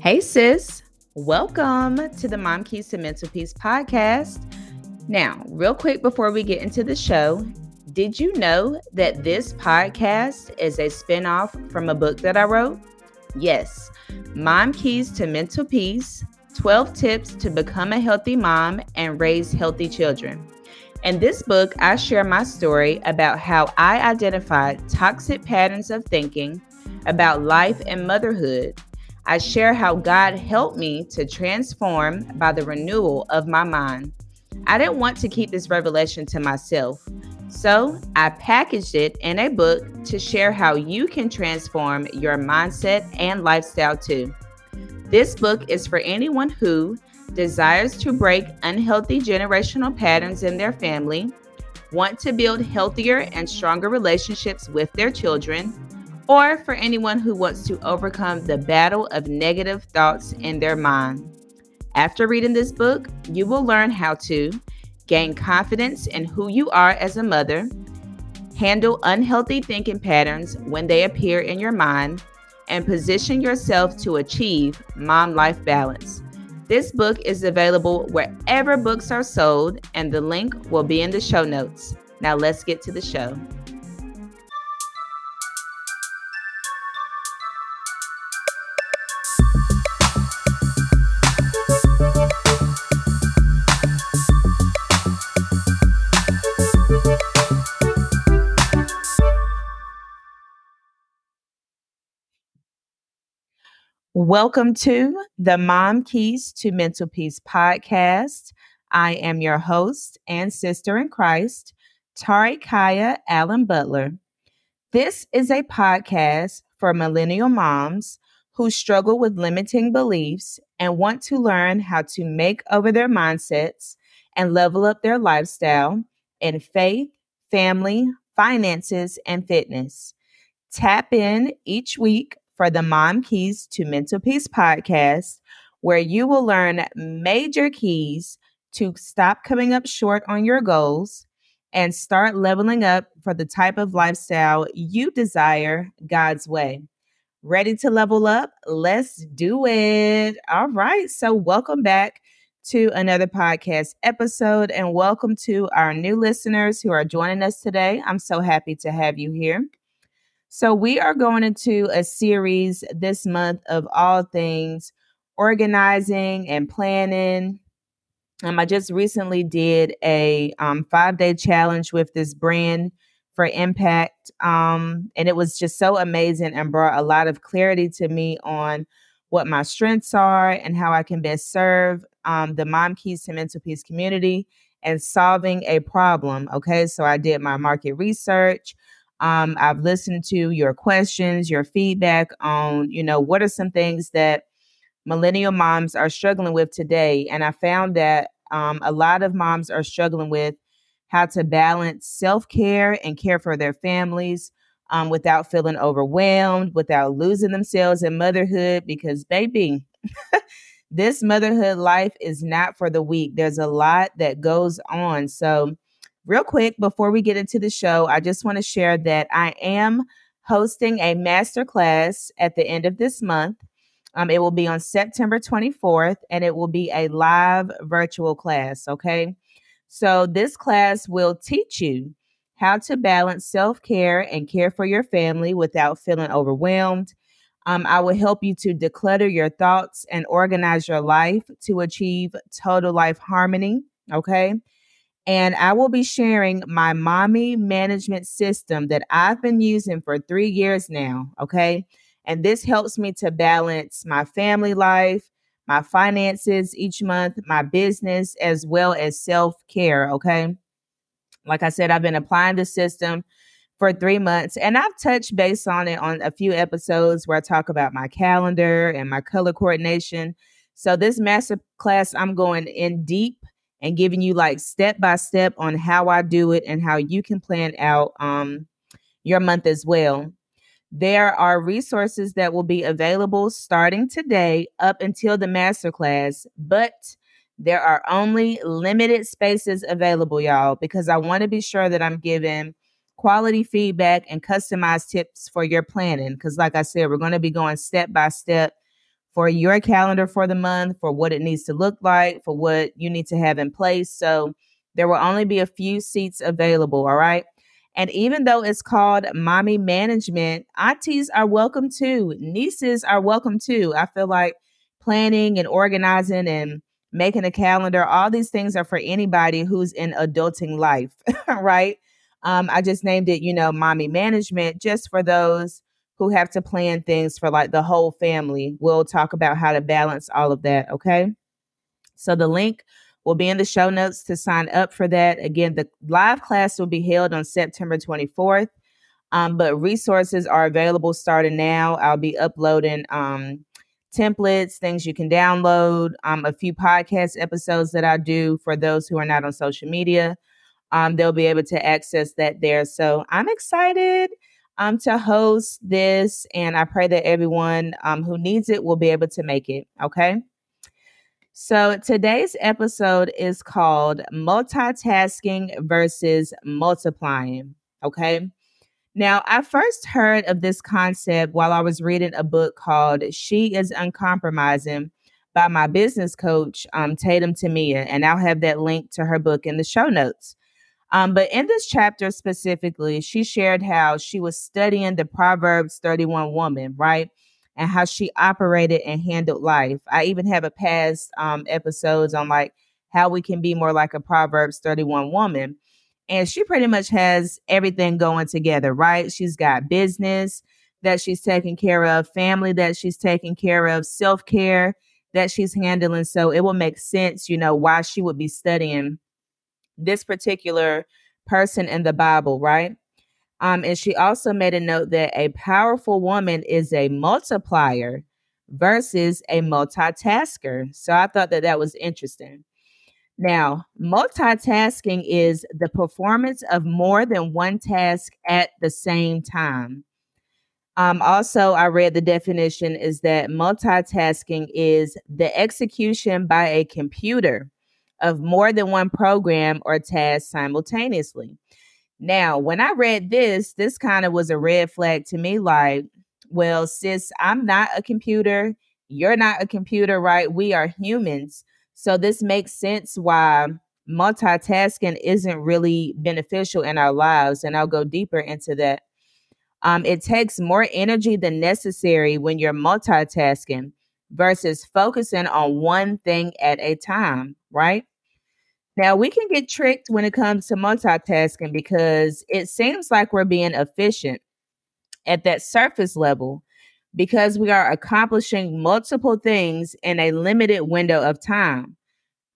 Hey, sis. Welcome to the Mom Keys to Mental Peace podcast. Now, real quick before we get into the show, did you know that this podcast is a spinoff from a book that I wrote? Yes, Mom Keys to Mental Peace 12 Tips to Become a Healthy Mom and Raise Healthy Children. In this book, I share my story about how I identified toxic patterns of thinking about life and motherhood I share how God helped me to transform by the renewal of my mind. I didn't want to keep this revelation to myself, so I packaged it in a book to share how you can transform your mindset and lifestyle too. This book is for anyone who desires to break unhealthy generational patterns in their family, want to build healthier and stronger relationships with their children, or for anyone who wants to overcome the battle of negative thoughts in their mind. After reading this book, you will learn how to gain confidence in who you are as a mother, handle unhealthy thinking patterns when they appear in your mind, and position yourself to achieve mom life balance. This book is available wherever books are sold, and the link will be in the show notes. Now, let's get to the show. Welcome to the Mom Keys to Mental Peace podcast. I am your host and sister in Christ, Tari Khiya Allen Butler. This is a podcast for millennial moms who struggle with limiting beliefs and want to learn how to make over their mindsets and level up their lifestyle in faith, family, finances, and fitness. Tap in each week for the Mom Keys to Mental Peace podcast, where you will learn major keys to stop coming up short on your goals and start leveling up for the type of lifestyle you desire God's way. Ready to level up? Let's do it. All right. So, welcome back to another podcast episode, and welcome to our new listeners who are joining us today. I'm so happy to have you here. So, we are going into a series this month of all things organizing and planning. Um, I just recently did a um, five day challenge with this brand for impact. Um, and it was just so amazing and brought a lot of clarity to me on what my strengths are and how I can best serve um, the Mom Keys to Mental Peace community and solving a problem. Okay, so I did my market research. Um, I've listened to your questions, your feedback on, you know, what are some things that millennial moms are struggling with today. And I found that um, a lot of moms are struggling with how to balance self care and care for their families um, without feeling overwhelmed, without losing themselves in motherhood. Because, baby, this motherhood life is not for the weak. There's a lot that goes on. So, Real quick, before we get into the show, I just want to share that I am hosting a masterclass at the end of this month. Um, it will be on September 24th and it will be a live virtual class. Okay. So, this class will teach you how to balance self care and care for your family without feeling overwhelmed. Um, I will help you to declutter your thoughts and organize your life to achieve total life harmony. Okay. And I will be sharing my mommy management system that I've been using for three years now. Okay. And this helps me to balance my family life, my finances each month, my business, as well as self care. Okay. Like I said, I've been applying the system for three months and I've touched base on it on a few episodes where I talk about my calendar and my color coordination. So, this master class, I'm going in deep and giving you like step by step on how I do it and how you can plan out um, your month as well. There are resources that will be available starting today up until the masterclass, but there are only limited spaces available, y'all, because I want to be sure that I'm giving quality feedback and customized tips for your planning. Because, like I said, we're going to be going step by step for your calendar for the month, for what it needs to look like, for what you need to have in place. So there will only be a few seats available. All right. And even though it's called mommy management, aunties are welcome too. Nieces are welcome too. I feel like planning and organizing and making a calendar, all these things are for anybody who's in adulting life, right? Um, I just named it, you know, mommy management, just for those who have to plan things for like the whole family. We'll talk about how to balance all of that, okay? So the link will be in the show notes to sign up for that. Again, the live class will be held on September 24th, um, but resources are available starting now. I'll be uploading um, templates, things you can download, um, a few podcast episodes that I do for those who are not on social media. Um, they'll be able to access that there. So I'm excited um, to host this, and I pray that everyone um, who needs it will be able to make it. Okay. So today's episode is called Multitasking versus Multiplying. Okay. Now, I first heard of this concept while I was reading a book called She is Uncompromising by my business coach, um, Tatum Tamia. and I'll have that link to her book in the show notes. Um, but in this chapter specifically, she shared how she was studying the Proverbs 31 woman, right? and how she operated and handled life. I even have a past um, episodes on like how we can be more like a Proverbs 31 woman. And she pretty much has everything going together, right? She's got business that she's taking care of, family that she's taking care of, self care that she's handling. So it will make sense, you know, why she would be studying this particular person in the Bible, right? Um, and she also made a note that a powerful woman is a multiplier versus a multitasker. So I thought that that was interesting. Now, multitasking is the performance of more than one task at the same time. Um, also, I read the definition is that multitasking is the execution by a computer of more than one program or task simultaneously. Now, when I read this, this kind of was a red flag to me like, well, sis, I'm not a computer. You're not a computer, right? We are humans. So this makes sense why multitasking isn't really beneficial in our lives. And I'll go deeper into that. Um, it takes more energy than necessary when you're multitasking versus focusing on one thing at a time, right? Now, we can get tricked when it comes to multitasking because it seems like we're being efficient at that surface level because we are accomplishing multiple things in a limited window of time.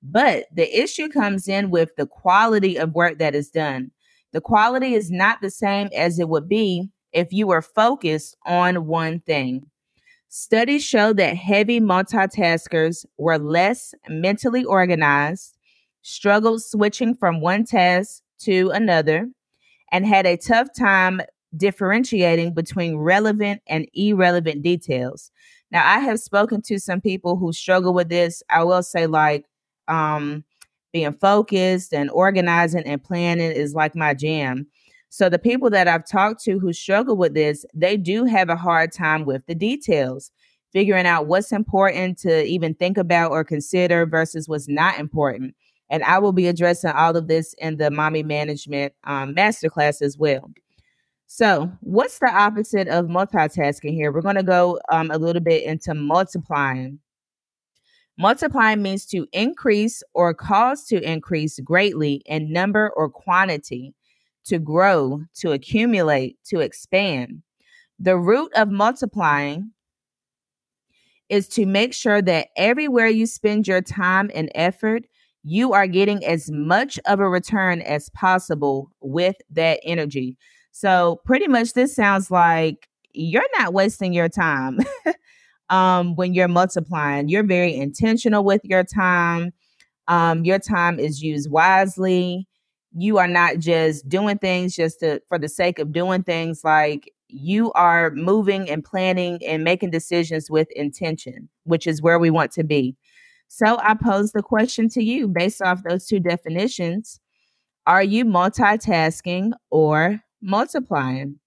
But the issue comes in with the quality of work that is done. The quality is not the same as it would be if you were focused on one thing. Studies show that heavy multitaskers were less mentally organized, struggled switching from one task to another, and had a tough time differentiating between relevant and irrelevant details. Now, I have spoken to some people who struggle with this. I will say, like, um, being focused and organizing and planning is like my jam. So, the people that I've talked to who struggle with this, they do have a hard time with the details, figuring out what's important to even think about or consider versus what's not important. And I will be addressing all of this in the mommy management um, masterclass as well. So, what's the opposite of multitasking here? We're going to go um, a little bit into multiplying. Multiplying means to increase or cause to increase greatly in number or quantity, to grow, to accumulate, to expand. The root of multiplying is to make sure that everywhere you spend your time and effort, you are getting as much of a return as possible with that energy. So, pretty much, this sounds like you're not wasting your time um, when you're multiplying. You're very intentional with your time. Um, your time is used wisely. You are not just doing things just to, for the sake of doing things. Like you are moving and planning and making decisions with intention, which is where we want to be. So I pose the question to you based off those two definitions Are you multitasking or multiplying?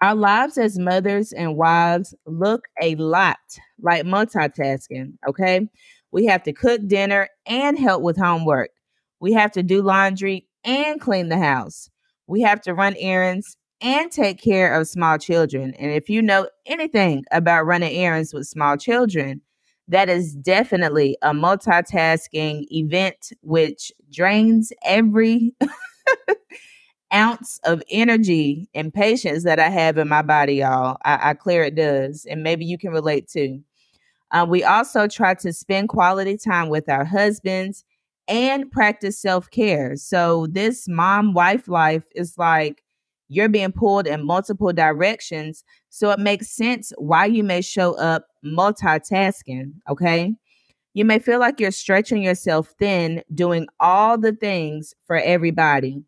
Our lives as mothers and wives look a lot like multitasking, okay? We have to cook dinner and help with homework. We have to do laundry and clean the house. We have to run errands and take care of small children. And if you know anything about running errands with small children, that is definitely a multitasking event which drains every ounce of energy and patience that I have in my body, y'all. I, I clear it does. And maybe you can relate too. Um, we also try to spend quality time with our husbands and practice self care. So, this mom wife life is like you're being pulled in multiple directions. So, it makes sense why you may show up multitasking. Okay. You may feel like you're stretching yourself thin, doing all the things for everybody.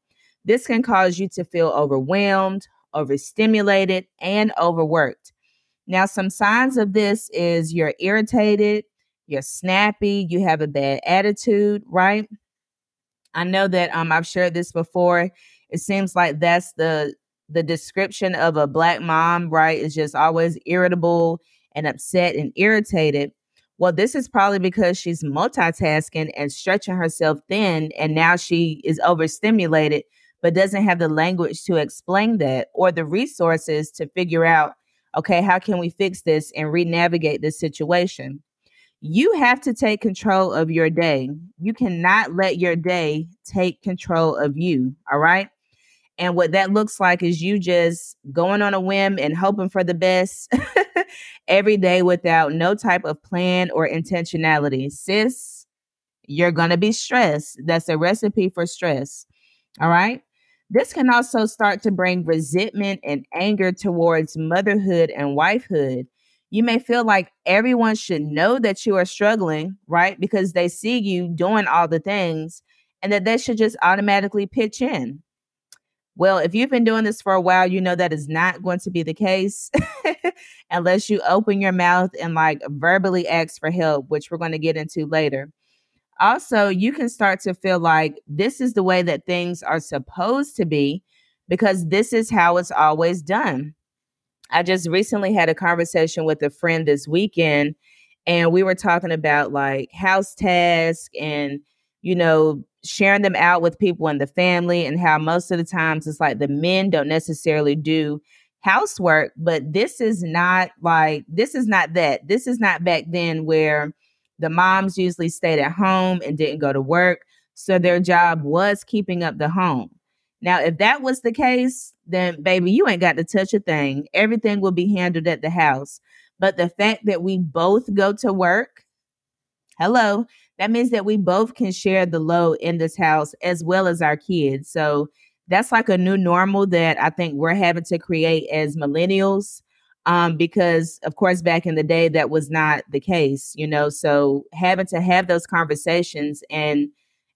This can cause you to feel overwhelmed, overstimulated, and overworked. Now, some signs of this is you're irritated, you're snappy, you have a bad attitude, right? I know that um I've shared this before. It seems like that's the the description of a black mom, right? Is just always irritable and upset and irritated. Well, this is probably because she's multitasking and stretching herself thin, and now she is overstimulated, but doesn't have the language to explain that or the resources to figure out, okay, how can we fix this and re navigate this situation? You have to take control of your day. You cannot let your day take control of you. All right. And what that looks like is you just going on a whim and hoping for the best every day without no type of plan or intentionality. Sis, you're going to be stressed. That's a recipe for stress. All right. This can also start to bring resentment and anger towards motherhood and wifehood. You may feel like everyone should know that you are struggling, right? Because they see you doing all the things and that they should just automatically pitch in. Well, if you've been doing this for a while, you know that is not going to be the case unless you open your mouth and like verbally ask for help, which we're going to get into later also you can start to feel like this is the way that things are supposed to be because this is how it's always done. I just recently had a conversation with a friend this weekend and we were talking about like house tasks and you know sharing them out with people in the family and how most of the times it's like the men don't necessarily do housework but this is not like this is not that this is not back then where the moms usually stayed at home and didn't go to work. So their job was keeping up the home. Now, if that was the case, then baby, you ain't got to touch a thing. Everything will be handled at the house. But the fact that we both go to work, hello, that means that we both can share the load in this house as well as our kids. So that's like a new normal that I think we're having to create as millennials um, because of course back in the day that was not the case you know? So having to have those conversations and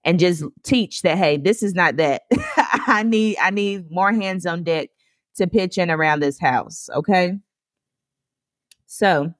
and just teach that hey this is not that. I need i need more hands on deck to pitch in around this house okay? So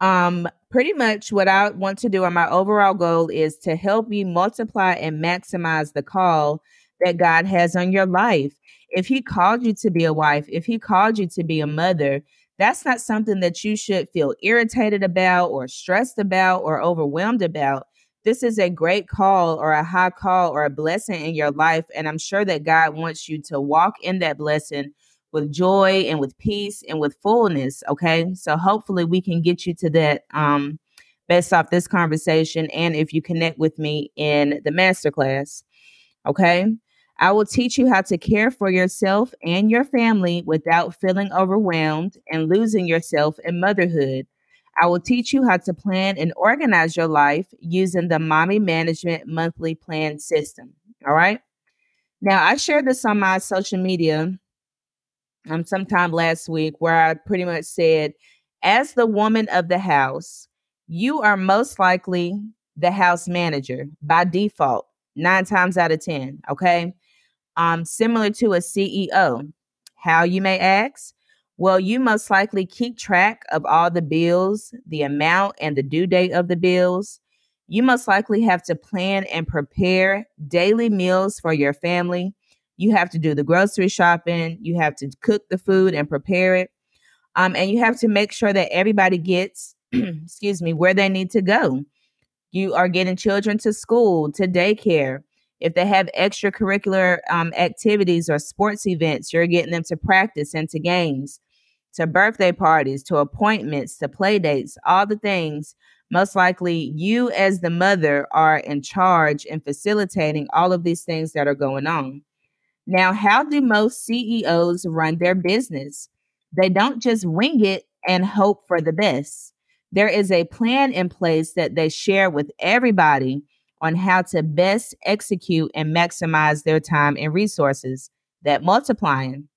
um pretty much what i want to do and my overall goal is to help you multiply and maximize the call that god has on your life if he called you to be a wife if he called you to be a mother that's not something that you should feel irritated about or stressed about or overwhelmed about. This is a great call or a high call or a blessing in your life. And I'm sure that God wants you to walk in that blessing with joy and with peace and with fullness. Okay. So hopefully we can get you to that um, based off this conversation. And if you connect with me in the masterclass. Okay. I will teach you how to care for yourself and your family without feeling overwhelmed and losing yourself in motherhood. I will teach you how to plan and organize your life using the Mommy Management Monthly Plan System. All right. Now, I shared this on my social media um, sometime last week where I pretty much said, as the woman of the house, you are most likely the house manager by default, nine times out of 10. Okay um, similar to a CEO. How you may ask? Well, you most likely keep track of all the bills, the amount, and the due date of the bills. You most likely have to plan and prepare daily meals for your family. You have to do the grocery shopping. You have to cook the food and prepare it. Um, and you have to make sure that everybody gets, excuse me, where they need to go. You are getting children to school, to daycare. If they have extracurricular um, activities or sports events, you're getting them to practice and to games, to birthday parties, to appointments, to play dates, all the things. Most likely, you as the mother are in charge in facilitating all of these things that are going on. Now, how do most CEOs run their business? They don't just wing it and hope for the best. There is a plan in place that they share with everybody on how to best execute and maximize their time and resources that multiplying.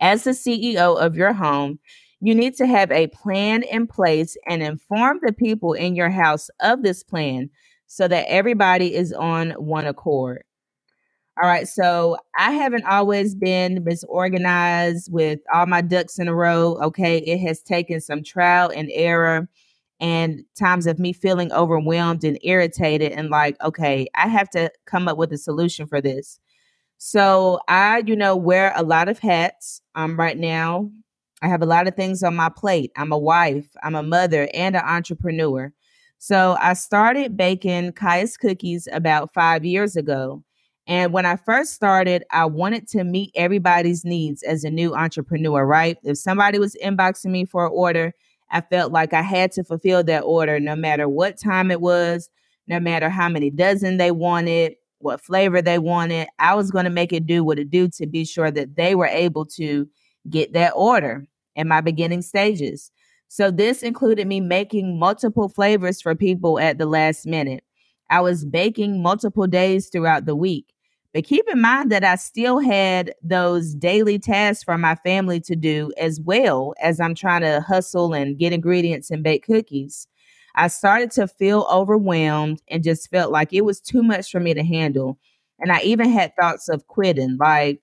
As the CEO of your home, you need to have a plan in place and inform the people in your house of this plan so that everybody is on one accord. All right. So I haven't always been misorganized with all my ducks in a row. Okay. It has taken some trial and error and times of me feeling overwhelmed and irritated and like, okay, I have to come up with a solution for this. So I, you know, wear a lot of hats um right now. I have a lot of things on my plate. I'm a wife, I'm a mother, and an entrepreneur. So I started baking Khiya's cookies about five years ago. And when I first started, I wanted to meet everybody's needs as a new entrepreneur, right? If somebody was inboxing me for an order, I felt like I had to fulfill that order no matter what time it was, no matter how many dozen they wanted, what flavor they wanted. I was going to make it do what it do to be sure that they were able to get that order in my beginning stages. So this included me making multiple flavors for people at the last minute. I was baking multiple days throughout the week. But keep in mind that I still had those daily tasks for my family to do as well as I'm trying to hustle and get ingredients and bake cookies. I started to feel overwhelmed and just felt like it was too much for me to handle. And I even had thoughts of quitting, like,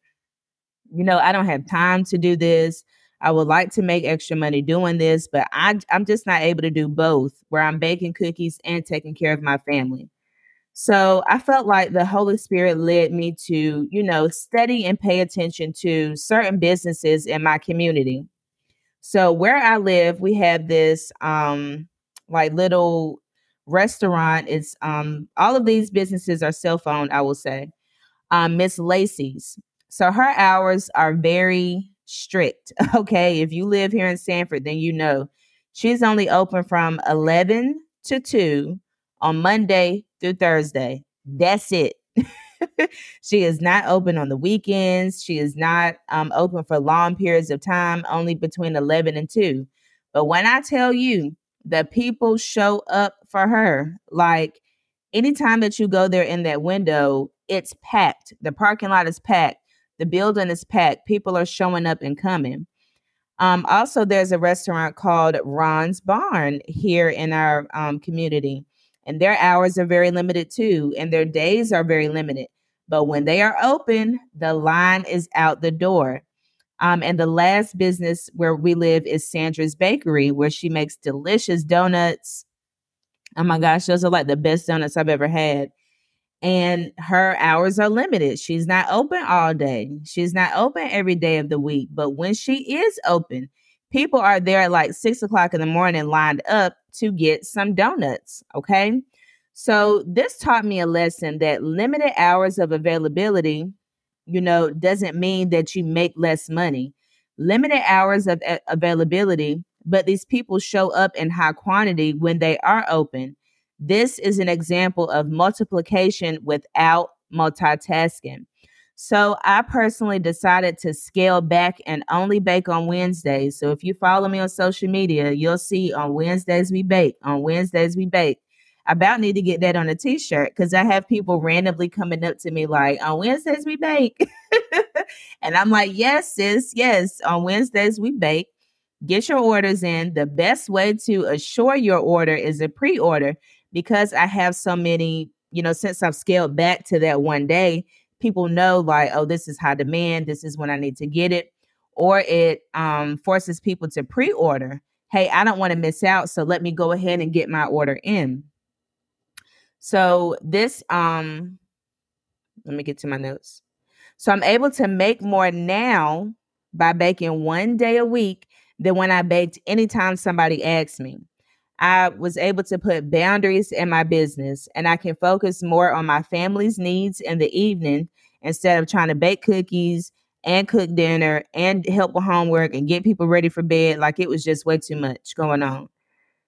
you know, I don't have time to do this. I would like to make extra money doing this, but I, I'm just not able to do both, where I'm baking cookies and taking care of my family. So I felt like the Holy Spirit led me to, you know, study and pay attention to certain businesses in my community. So where I live, we have this um like little restaurant. It's um all of these businesses are cell phone, I will say. Um, Miss Lacey's. So her hours are very strict. Okay. If you live here in Sanford, then you know she's only open from 11 to 2 on Monday through Thursday. That's it. she is not open on the weekends. She is not um, open for long periods of time, only between 11 and 2. But when I tell you that people show up for her, like anytime that you go there in that window, it's packed. The parking lot is packed. The building is packed. People are showing up and coming. Um, also, there's a restaurant called Ron's Barn here in our um, community and their hours are very limited too, and their days are very limited. But when they are open, the line is out the door. Um, and the last business where we live is Sandra's Bakery, where she makes delicious donuts. Oh my gosh, those are like the best donuts I've ever had. And her hours are limited. She's not open all day. She's not open every day of the week. But when she is open, people are there at like six o'clock in the morning lined up to get some donuts. Okay. So this taught me a lesson that limited hours of availability, you know, doesn't mean that you make less money. Limited hours of a- availability, but these people show up in high quantity when they are open. This is an example of multiplication without multitasking. So I personally decided to scale back and only bake on Wednesdays. So if you follow me on social media, you'll see on Wednesdays we bake. On Wednesdays we bake. I about need to get that on a t-shirt because I have people randomly coming up to me like on Wednesdays we bake. and I'm like, yes, sis, yes. On Wednesdays we bake. Get your orders in. The best way to assure your order is a pre-order because I have so many, you know, since I've scaled back to that one day people know like, oh, this is high demand, this is when I need to get it, or it um, forces people to pre-order. Hey, I don't want to miss out, so let me go ahead and get my order in. So this um let me get to my notes. So I'm able to make more now by baking one day a week than when I baked anytime somebody asked me. I was able to put boundaries in my business and I can focus more on my family's needs in the evening instead of trying to bake cookies and cook dinner and help with homework and get people ready for bed. Like it was just way too much going on.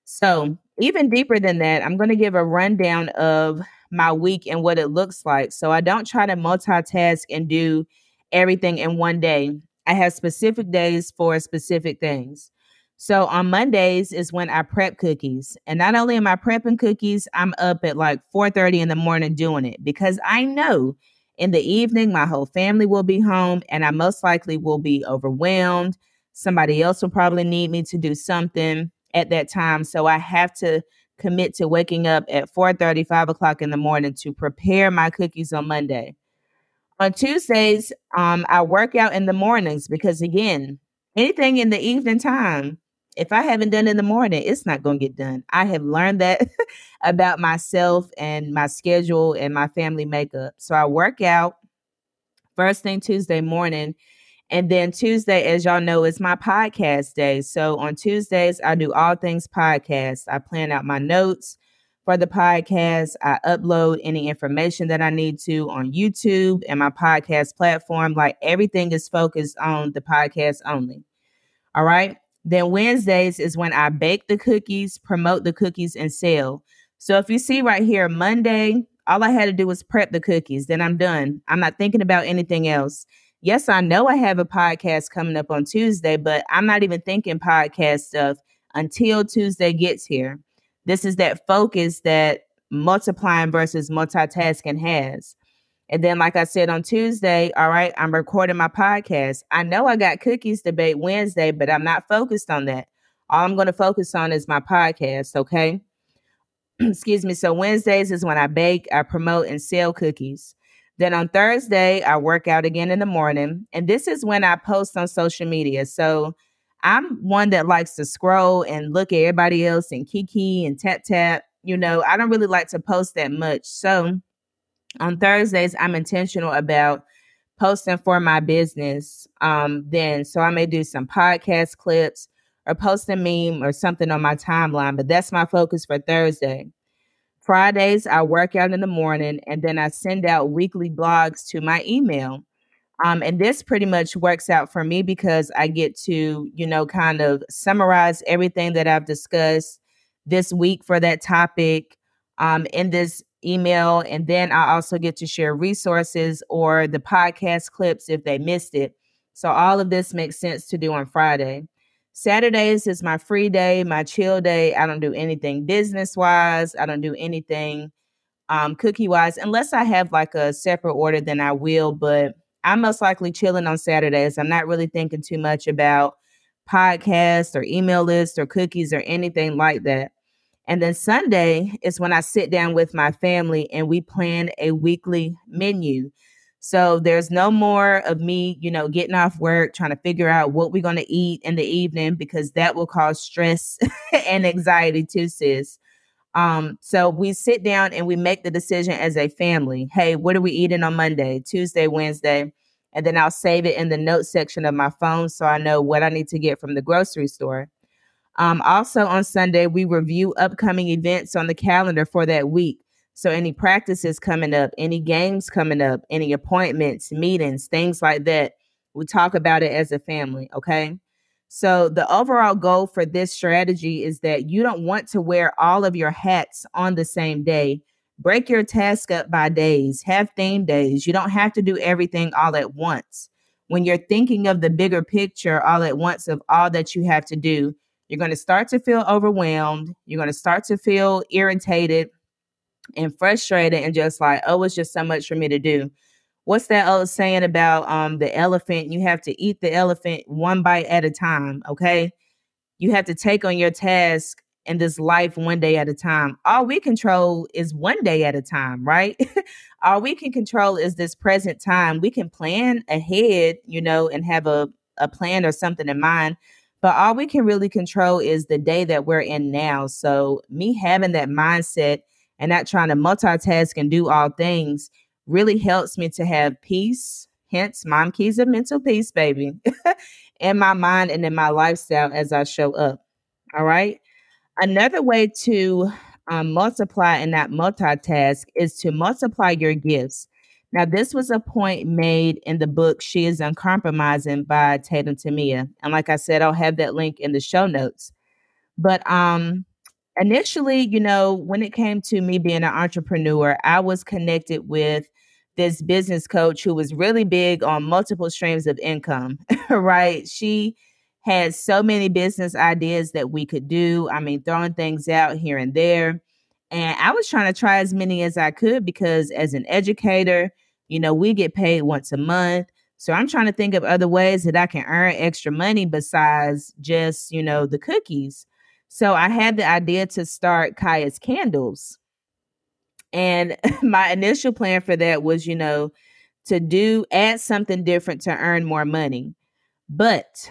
So, even deeper than that, I'm going to give a rundown of my week and what it looks like. So, I don't try to multitask and do everything in one day. I have specific days for specific things. So on Mondays is when I prep cookies. And not only am I prepping cookies, I'm up at like 4:30 in the morning doing it because I know in the evening my whole family will be home and I most likely will be overwhelmed. Somebody else will probably need me to do something at that time. So I have to commit to waking up at 4 5 o'clock in the morning to prepare my cookies on Monday. On Tuesdays, um, I work out in the mornings because again, anything in the evening time, if I haven't done it in the morning, it's not going to get done. I have learned that about myself and my schedule and my family makeup. So I work out first thing Tuesday morning. And then Tuesday, as y'all know, is my podcast day. So on Tuesdays, I do all things podcast. I plan out my notes for the podcast. I upload any information that I need to on YouTube and my podcast platform. Like everything is focused on the podcast only. All right. Then Wednesdays is when I bake the cookies, promote the cookies, and sell. So if you see right here, Monday, all I had to do was prep the cookies. Then I'm done. I'm not thinking about anything else. Yes, I know I have a podcast coming up on Tuesday, but I'm not even thinking podcast stuff until Tuesday gets here. This is that focus that multiplying versus multitasking has. And then, like I said on Tuesday, all right, I'm recording my podcast. I know I got cookies to bake Wednesday, but I'm not focused on that. All I'm going to focus on is my podcast, okay? Excuse me. So, Wednesdays is when I bake, I promote, and sell cookies. Then on Thursday, I work out again in the morning. And this is when I post on social media. So, I'm one that likes to scroll and look at everybody else and kiki and tap tap. You know, I don't really like to post that much. So, on Thursdays, I'm intentional about posting for my business. Um, then so I may do some podcast clips or post a meme or something on my timeline, but that's my focus for Thursday. Fridays, I work out in the morning and then I send out weekly blogs to my email. Um, and this pretty much works out for me because I get to, you know, kind of summarize everything that I've discussed this week for that topic um, in this email. And then I also get to share resources or the podcast clips if they missed it. So all of this makes sense to do on Friday. Saturdays is my free day, my chill day. I don't do anything business wise. I don't do anything um, cookie wise, unless I have like a separate order, then I will. But I'm most likely chilling on Saturdays. I'm not really thinking too much about podcasts or email lists or cookies or anything like that. And then Sunday is when I sit down with my family and we plan a weekly menu. So there's no more of me, you know, getting off work, trying to figure out what we're going to eat in the evening because that will cause stress and anxiety too, sis. Um, so we sit down and we make the decision as a family. Hey, what are we eating on Monday, Tuesday, Wednesday? And then I'll save it in the notes section of my phone so I know what I need to get from the grocery store. Um, also on Sunday, we review upcoming events on the calendar for that week. So any practices coming up, any games coming up, any appointments, meetings, things like that. We talk about it as a family, okay? So the overall goal for this strategy is that you don't want to wear all of your hats on the same day. Break your task up by days, have theme days. You don't have to do everything all at once. When you're thinking of the bigger picture all at once of all that you have to do, you're going to start to feel overwhelmed. You're going to start to feel irritated and frustrated and just like, oh, it's just so much for me to do. What's that old saying about um the elephant? You have to eat the elephant one bite at a time, okay? You have to take on your task in this life one day at a time. All we control is one day at a time, right? All we can control is this present time. We can plan ahead, you know, and have a, a plan or something in mind, but all we can really control is the day that we're in now. So, me having that mindset and not trying to multitask and do all things really helps me to have peace, hence Mom Keys of Mental Peace, baby, in my mind and in my lifestyle as I show up. All right. Another way to um, multiply and not multitask is to multiply your gifts. Now, this was a point made in the book She is Uncompromising by Tatum Tamia. And like I said, I'll have that link in the show notes. But um initially, you know, when it came to me being an entrepreneur, I was connected with this business coach who was really big on multiple streams of income, right? She had so many business ideas that we could do. I mean, throwing things out here and there. And I was trying to try as many as I could because as an educator, you know, we get paid once a month. So I'm trying to think of other ways that I can earn extra money besides just, you know, the cookies. So I had the idea to start Khiya's Candles. And my initial plan for that was, you know, to do add something different to earn more money. But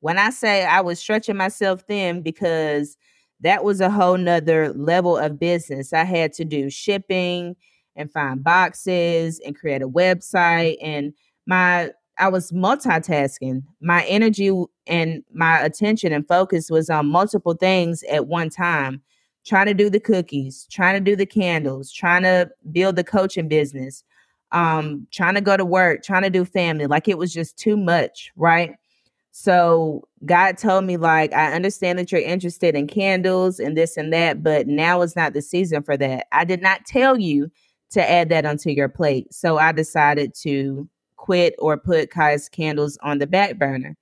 when I say I was stretching myself thin because that was a whole nother level of business. I had to do shipping and find boxes and create a website and my I was multitasking. My energy and my attention and focus was on multiple things at one time. Trying to do the cookies, trying to do the candles, trying to build the coaching business, um, trying to go to work, trying to do family. Like it was just too much, right? So God told me, like, I understand that you're interested in candles and this and that, but now is not the season for that. I did not tell you to add that onto your plate. So I decided to quit or put Kai's candles on the back burner.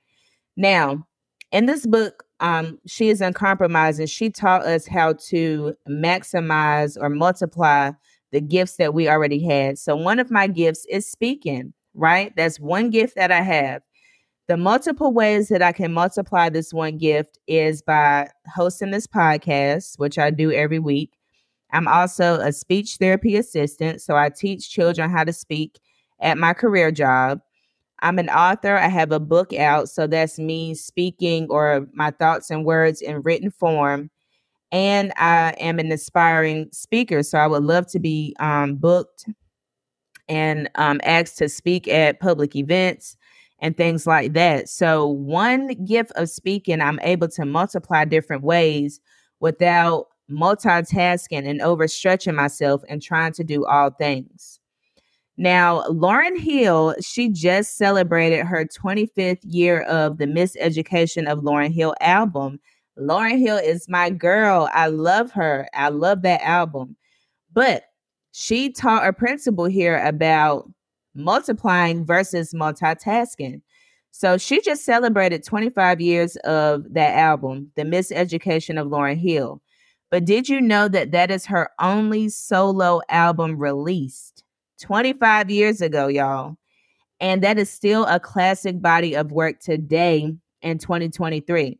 Now, in this book, um, she is uncompromising. She taught us how to maximize or multiply the gifts that we already had. So, one of my gifts is speaking, right? That's one gift that I have. The multiple ways that I can multiply this one gift is by hosting this podcast, which I do every week. I'm also a speech therapy assistant. So, I teach children how to speak at my career job. I'm an author. I have a book out. So that's me speaking or my thoughts and words in written form. And I am an aspiring speaker. So I would love to be um, booked and um, asked to speak at public events and things like that. So, one gift of speaking, I'm able to multiply different ways without multitasking and overstretching myself and trying to do all things. Now, Lauryn Hill, she just celebrated her 25th year of the Miseducation of Lauryn Hill album. Lauryn Hill is my girl. I love her. I love that album. But she taught a principle here about multiplying versus multitasking. So she just celebrated 25 years of that album, The Miseducation of Lauryn Hill. But did you know that that is her only solo album released? 25 years ago, y'all. And that is still a classic body of work today in 2023.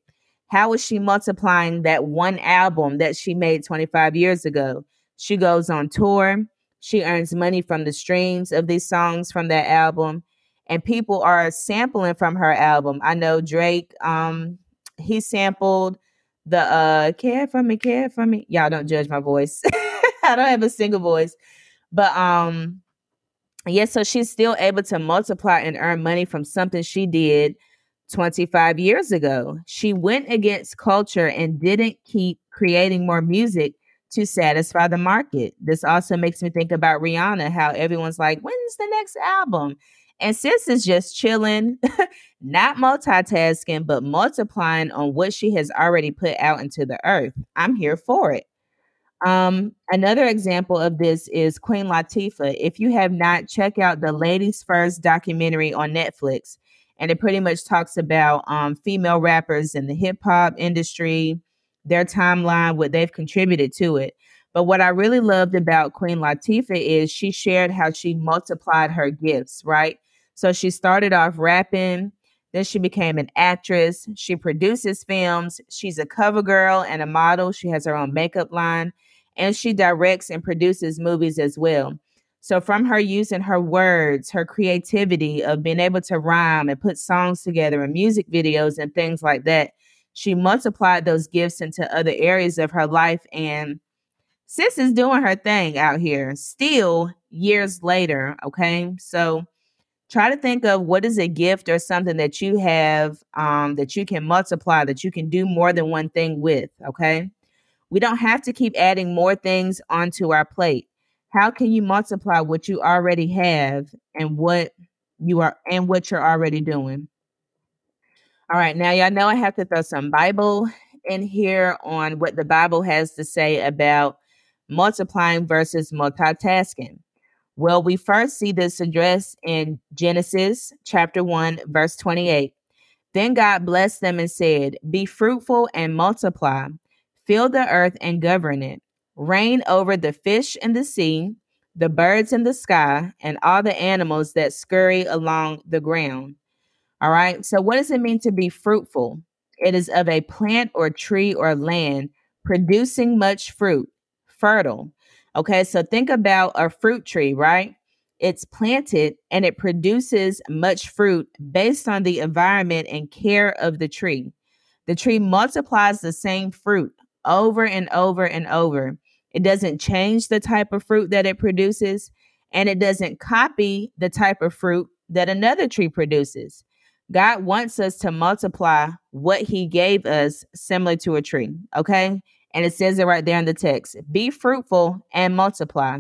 How is she multiplying that one album that she made 25 years ago? She goes on tour. She earns money from the streams of these songs from that album. And people are sampling from her album. I know Drake, um, he sampled the uh care for me, care for me. Y'all don't judge my voice. I don't have a single voice. But um Yes, so she's still able to multiply and earn money from something she did 25 years ago. She went against culture and didn't keep creating more music to satisfy the market. This also makes me think about Rihanna, how everyone's like, when's the next album? And sis is just chilling, not multitasking, but multiplying on what she has already put out into the earth. I'm here for it. Um, another example of this is Queen Latifah. If you have not, check out the Ladies First documentary on Netflix. And it pretty much talks about um, female rappers in the hip hop industry, their timeline, what they've contributed to it. But what I really loved about Queen Latifah is she shared how she multiplied her gifts, right? So she started off rapping, then she became an actress. She produces films. She's a cover girl and a model. She has her own makeup line and she directs and produces movies as well. So, from her using her words, her creativity of being able to rhyme and put songs together and music videos and things like that, she multiplied those gifts into other areas of her life. And sis is doing her thing out here still years later. Okay. So, Try to think of what is a gift or something that you have um, that you can multiply, that you can do more than one thing with. Okay. We don't have to keep adding more things onto our plate. How can you multiply what you already have and what you are and what you're already doing? All right, now y'all know I have to throw some Bible in here on what the Bible has to say about multiplying versus multitasking. Well, we first see this addressed in Genesis chapter 1, verse 28. Then God blessed them and said, Be fruitful and multiply, fill the earth and govern it, reign over the fish in the sea, the birds in the sky, and all the animals that scurry along the ground. All right. So, what does it mean to be fruitful? It is of a plant or tree or land producing much fruit, fertile. Okay. So, think about a fruit tree, right? It's planted and it produces much fruit based on the environment and care of the tree. The tree multiplies the same fruit over and over and over. It doesn't change the type of fruit that it produces, and it doesn't copy the type of fruit that another tree produces. God wants us to multiply what he gave us similar to a tree. Okay. And it says it right there in the text be fruitful and multiply.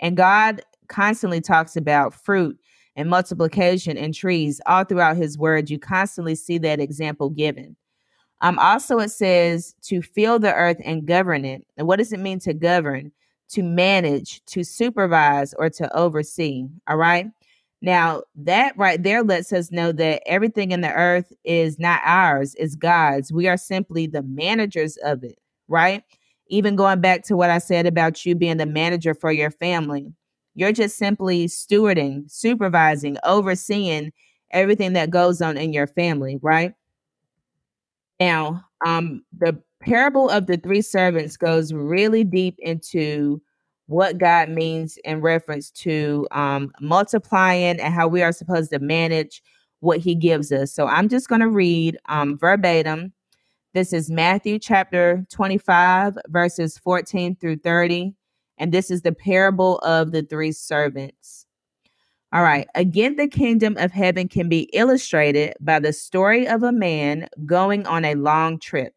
And God constantly talks about fruit and multiplication and trees all throughout his word. You constantly see that example given. Um, also, it says to fill the earth and govern it. And what does it mean to govern? To manage, to supervise, or to oversee. All right. Now, that right there lets us know that everything in the earth is not ours, it's God's. We are simply the managers of it, right? Even going back to what I said about you being the manager for your family, you're just simply stewarding, supervising, overseeing everything that goes on in your family, right? Now, um, the parable of the three servants goes really deep into what God means in reference to um, multiplying and how we are supposed to manage what He gives us. So I'm just going to read um, verbatim. This is Matthew chapter 25, verses 14 through 30. And this is the parable of the three servants. All right. Again, the kingdom of heaven can be illustrated by the story of a man going on a long trip.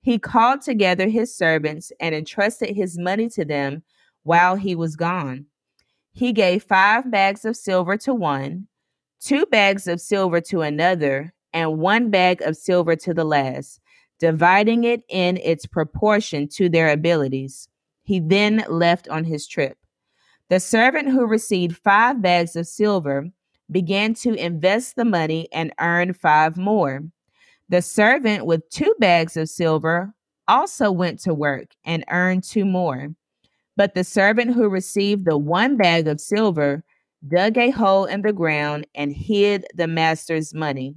He called together his servants and entrusted his money to them while he was gone. He gave five bags of silver to one, two bags of silver to another, and one bag of silver to the last, dividing it in its proportion to their abilities. He then left on his trip. The servant who received five bags of silver began to invest the money and earned five more. The servant with two bags of silver also went to work and earned two more. But the servant who received the one bag of silver dug a hole in the ground and hid the master's money.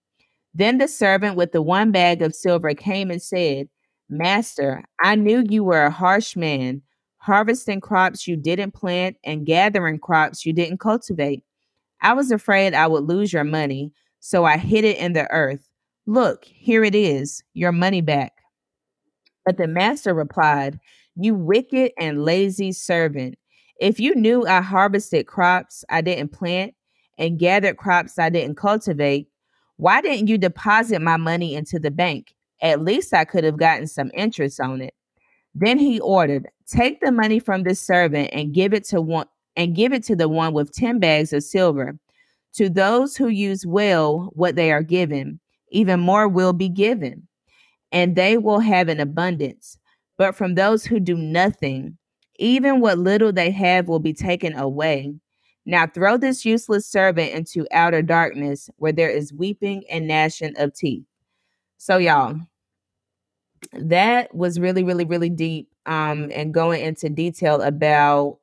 Then the servant with the one bag of silver came and said, Master, I knew you were a harsh man, harvesting crops you didn't plant and gathering crops you didn't cultivate. I was afraid I would lose your money, so I hid it in the earth. Look, here it is, your money back. But the master replied, You wicked and lazy servant. If you knew I harvested crops I didn't plant and gathered crops I didn't cultivate, why didn't you deposit my money into the bank? At least I could have gotten some interest on it. Then he ordered, Take the money from this servant and give it to one and give it to the one with 10 bags of silver. To those who use well what they are given, even more will be given, and they will have an abundance. But from those who do nothing, even what little they have will be taken away. Now throw this useless servant into outer darkness where there is weeping and gnashing of teeth. So, y'all, that was really, really, really deep um, and going into detail about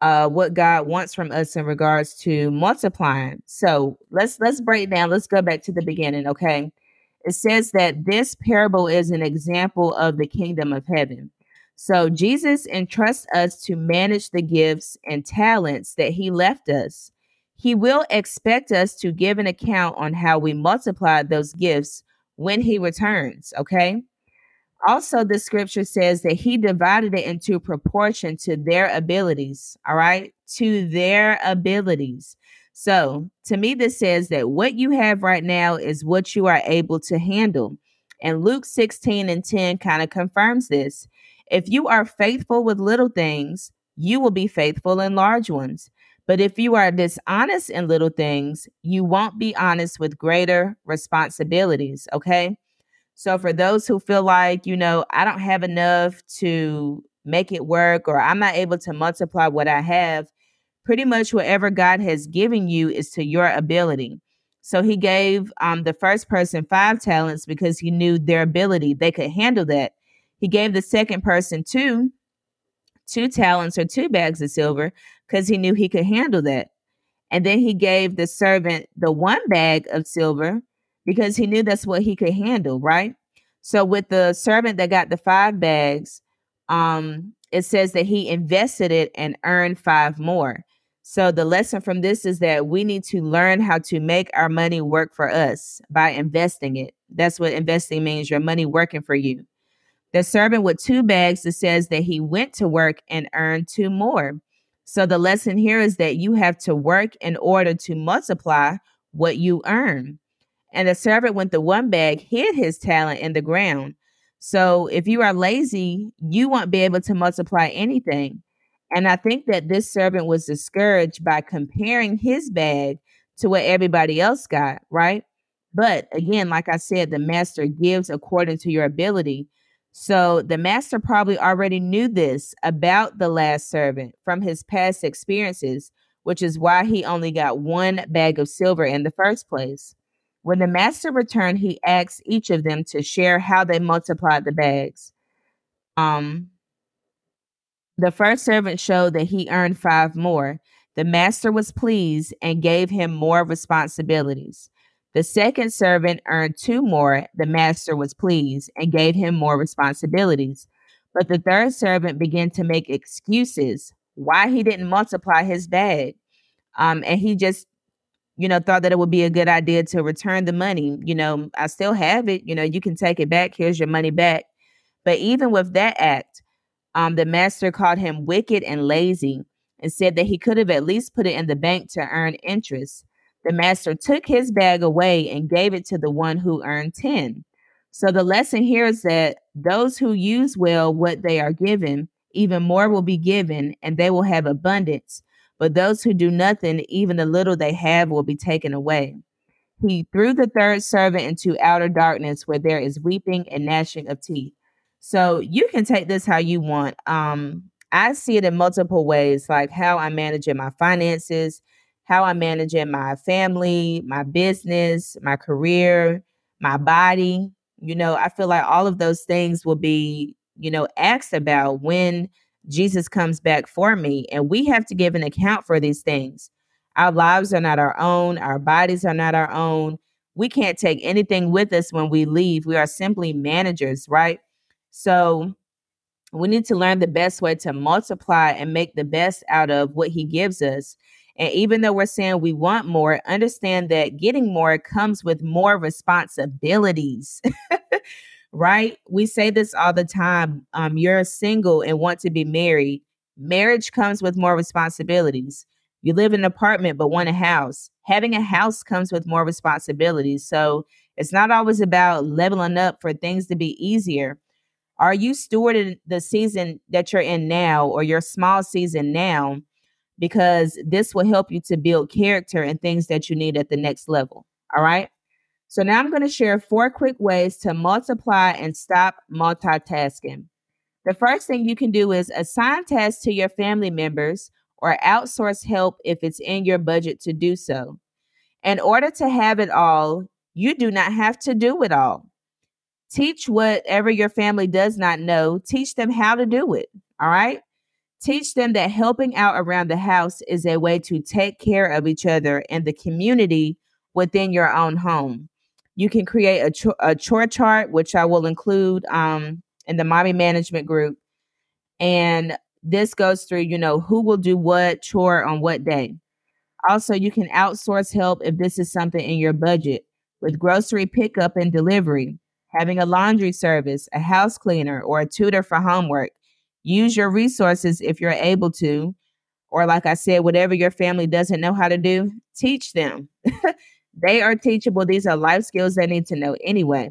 uh, what God wants from us in regards to multiplying. So let's let's break down. Let's go back to the beginning. Okay, it says that this parable is an example of the kingdom of heaven. So Jesus entrusts us to manage the gifts and talents that he left us. He will expect us to give an account on how we multiply those gifts when he returns, okay? Also, the scripture says that he divided it into proportion to their abilities, all right? To their abilities. So, to me, this says that what you have right now is what you are able to handle. And Luke 16 and 10 kind of confirms this. If you are faithful with little things, you will be faithful in large ones. But if you are dishonest in little things, you won't be honest with greater responsibilities. Okay. So for those who feel like, you know, I don't have enough to make it work or I'm not able to multiply what I have, pretty much whatever God has given you is to your ability. So he gave um, the first person five talents because he knew their ability, they could handle that. He gave the second person two, two talents or two bags of silver because he knew he could handle that. And then he gave the servant the one bag of silver because he knew that's what he could handle, right? So with the servant that got the five bags, um, it says that he invested it and earned five more. So the lesson from this is that we need to learn how to make our money work for us by investing it. That's what investing means, your money working for you. The servant with two bags, it says that he went to work and earned two more. So the lesson here is that you have to work in order to multiply what you earn. And the servant with the one bag hid his talent in the ground. So if you are lazy, you won't be able to multiply anything. And I think that this servant was discouraged by comparing his bag to what everybody else got, right? But again, like I said, the master gives according to your ability. So the master probably already knew this about the last servant from his past experiences, which is why he only got one bag of silver in the first place. When the master returned, he asked each of them to share how they multiplied the bags. Um, the first servant showed that he earned five more. The master was pleased and gave him more responsibilities. The second servant earned two more. The master was pleased and gave him more responsibilities. But the third servant began to make excuses why he didn't multiply his bag. Um, and he just, you know, thought that it would be a good idea to return the money. You know, I still have it. You know, you can take it back. Here's your money back. But even with that act, um, the master called him wicked and lazy and said that he could have at least put it in the bank to earn interest. The master took his bag away and gave it to the one who earned 10. So the lesson here is that those who use well what they are given, even more will be given, and they will have abundance. But those who do nothing, even the little they have, will be taken away. He threw the third servant into outer darkness where there is weeping and gnashing of teeth. So you can take this how you want. Um, I see it in multiple ways, like how I'm managing my finances, how I'm managing my family, my business, my career, my body. You know, I feel like all of those things will be, you know, asked about when Jesus comes back for me. And we have to give an account for these things. Our lives are not our own, our bodies are not our own. We can't take anything with us when we leave. We are simply managers, right? So we need to learn the best way to multiply and make the best out of what he gives us. And even though we're saying we want more, understand that getting more comes with more responsibilities. right? We say this all the time. Um, you're single and want to be married. Marriage comes with more responsibilities. You live in an apartment but want a house. Having a house comes with more responsibilities. So it's not always about leveling up for things to be easier. Are you stewarding the season that you're in now or your small season now? Because this will help you to build character and things that you need at the next level. All right. So now I'm going to share four quick ways to multiply and stop multitasking. The first thing you can do is assign tasks to your family members or outsource help if it's in your budget to do so. In order to have it all, you do not have to do it all. Teach whatever your family does not know, teach them how to do it. All right. Teach them that helping out around the house is a way to take care of each other and the community within your own home. You can create a, cho- a chore chart, which I will include um, in the mommy management group. And this goes through, you know, who will do what chore on what day. Also, you can outsource help if this is something in your budget with grocery pickup and delivery, having a laundry service, a house cleaner, or a tutor for homework. Use your resources if you're able to. Or, like I said, whatever your family doesn't know how to do, teach them. they are teachable. These are life skills they need to know anyway.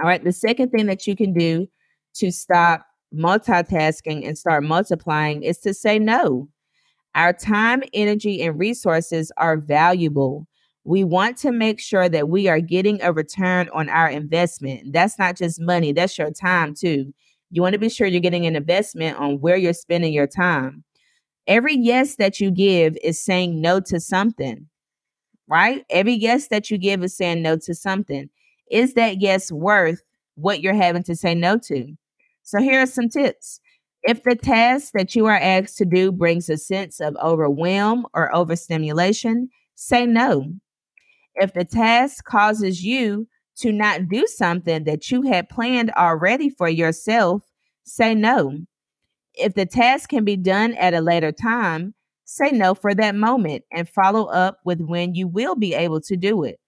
All right. The second thing that you can do to stop multitasking and start multiplying is to say no. Our time, energy, and resources are valuable. We want to make sure that we are getting a return on our investment. That's not just money, that's your time too. You want to be sure you're getting an investment on where you're spending your time. Every yes that you give is saying no to something, right? Every yes that you give is saying no to something. Is that yes worth what you're having to say no to? So here are some tips. If the task that you are asked to do brings a sense of overwhelm or overstimulation, say no. If the task causes you to not do something that you had planned already for yourself, say no. If the task can be done at a later time, say no for that moment and follow up with when you will be able to do it.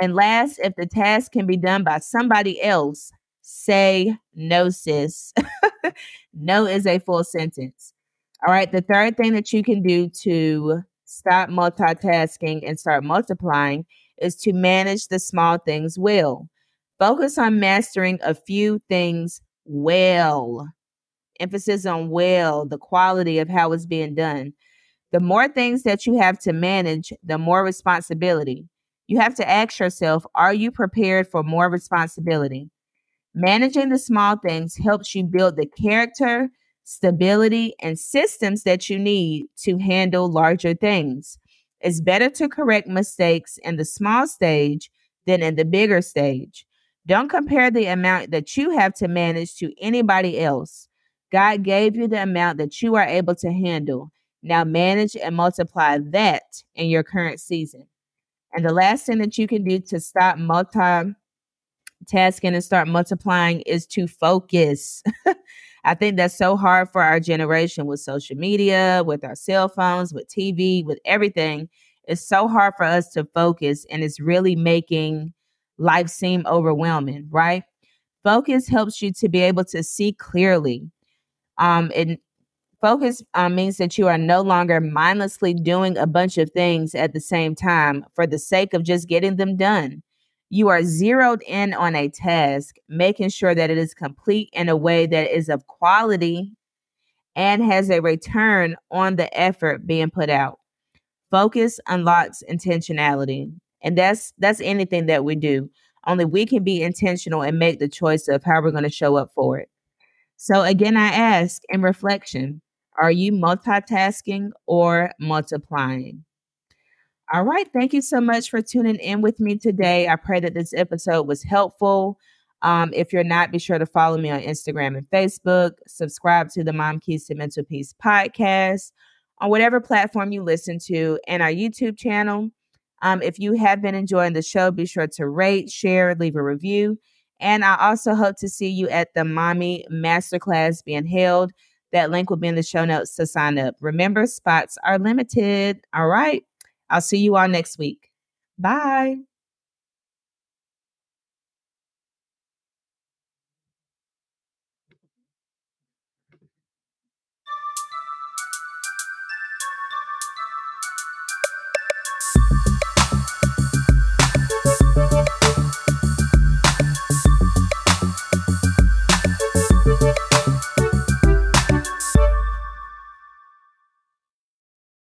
And last, if the task can be done by somebody else, say no, sis. no is a full sentence. All right. The third thing that you can do to stop multitasking and start multiplying is to manage the small things well. Focus on mastering a few things well. Emphasis on well, the quality of how it's being done. The more things that you have to manage, the more responsibility. You have to ask yourself Are you prepared for more responsibility? Managing the small things helps you build the character, stability, and systems that you need to handle larger things. It's better to correct mistakes in the small stage than in the bigger stage. Don't compare the amount that you have to manage to anybody else. God gave you the amount that you are able to handle. Now manage and multiply that in your current season. And the last thing that you can do to stop multitasking and start multiplying is to focus. I think that's so hard for our generation with social media, with our cell phones, with TV, with everything. It's so hard for us to focus, and it's really making life seem overwhelming, right? Focus helps you to be able to see clearly. Um, and focus um, means that you are no longer mindlessly doing a bunch of things at the same time for the sake of just getting them done. You are zeroed in on a task, making sure that it is complete in a way that is of quality and has a return on the effort being put out. Focus unlocks intentionality. And that's that's anything that we do. Only we can be intentional and make the choice of how we're going to show up for it. So again, I ask in reflection, are you multitasking or multiplying? All right. Thank you so much for tuning in with me today. I pray that this episode was helpful. Um, if you're not, be sure to follow me on Instagram and Facebook. Subscribe to the Mom Keys to Mental Peace podcast on whatever platform you listen to and our YouTube channel. Um, if you have been enjoying the show, be sure to rate, share, leave a review. And I also hope to see you at the Mommy Masterclass being held. That link will be in the show notes to sign up. Remember, spots are limited. All right. I'll see you all next week. Bye.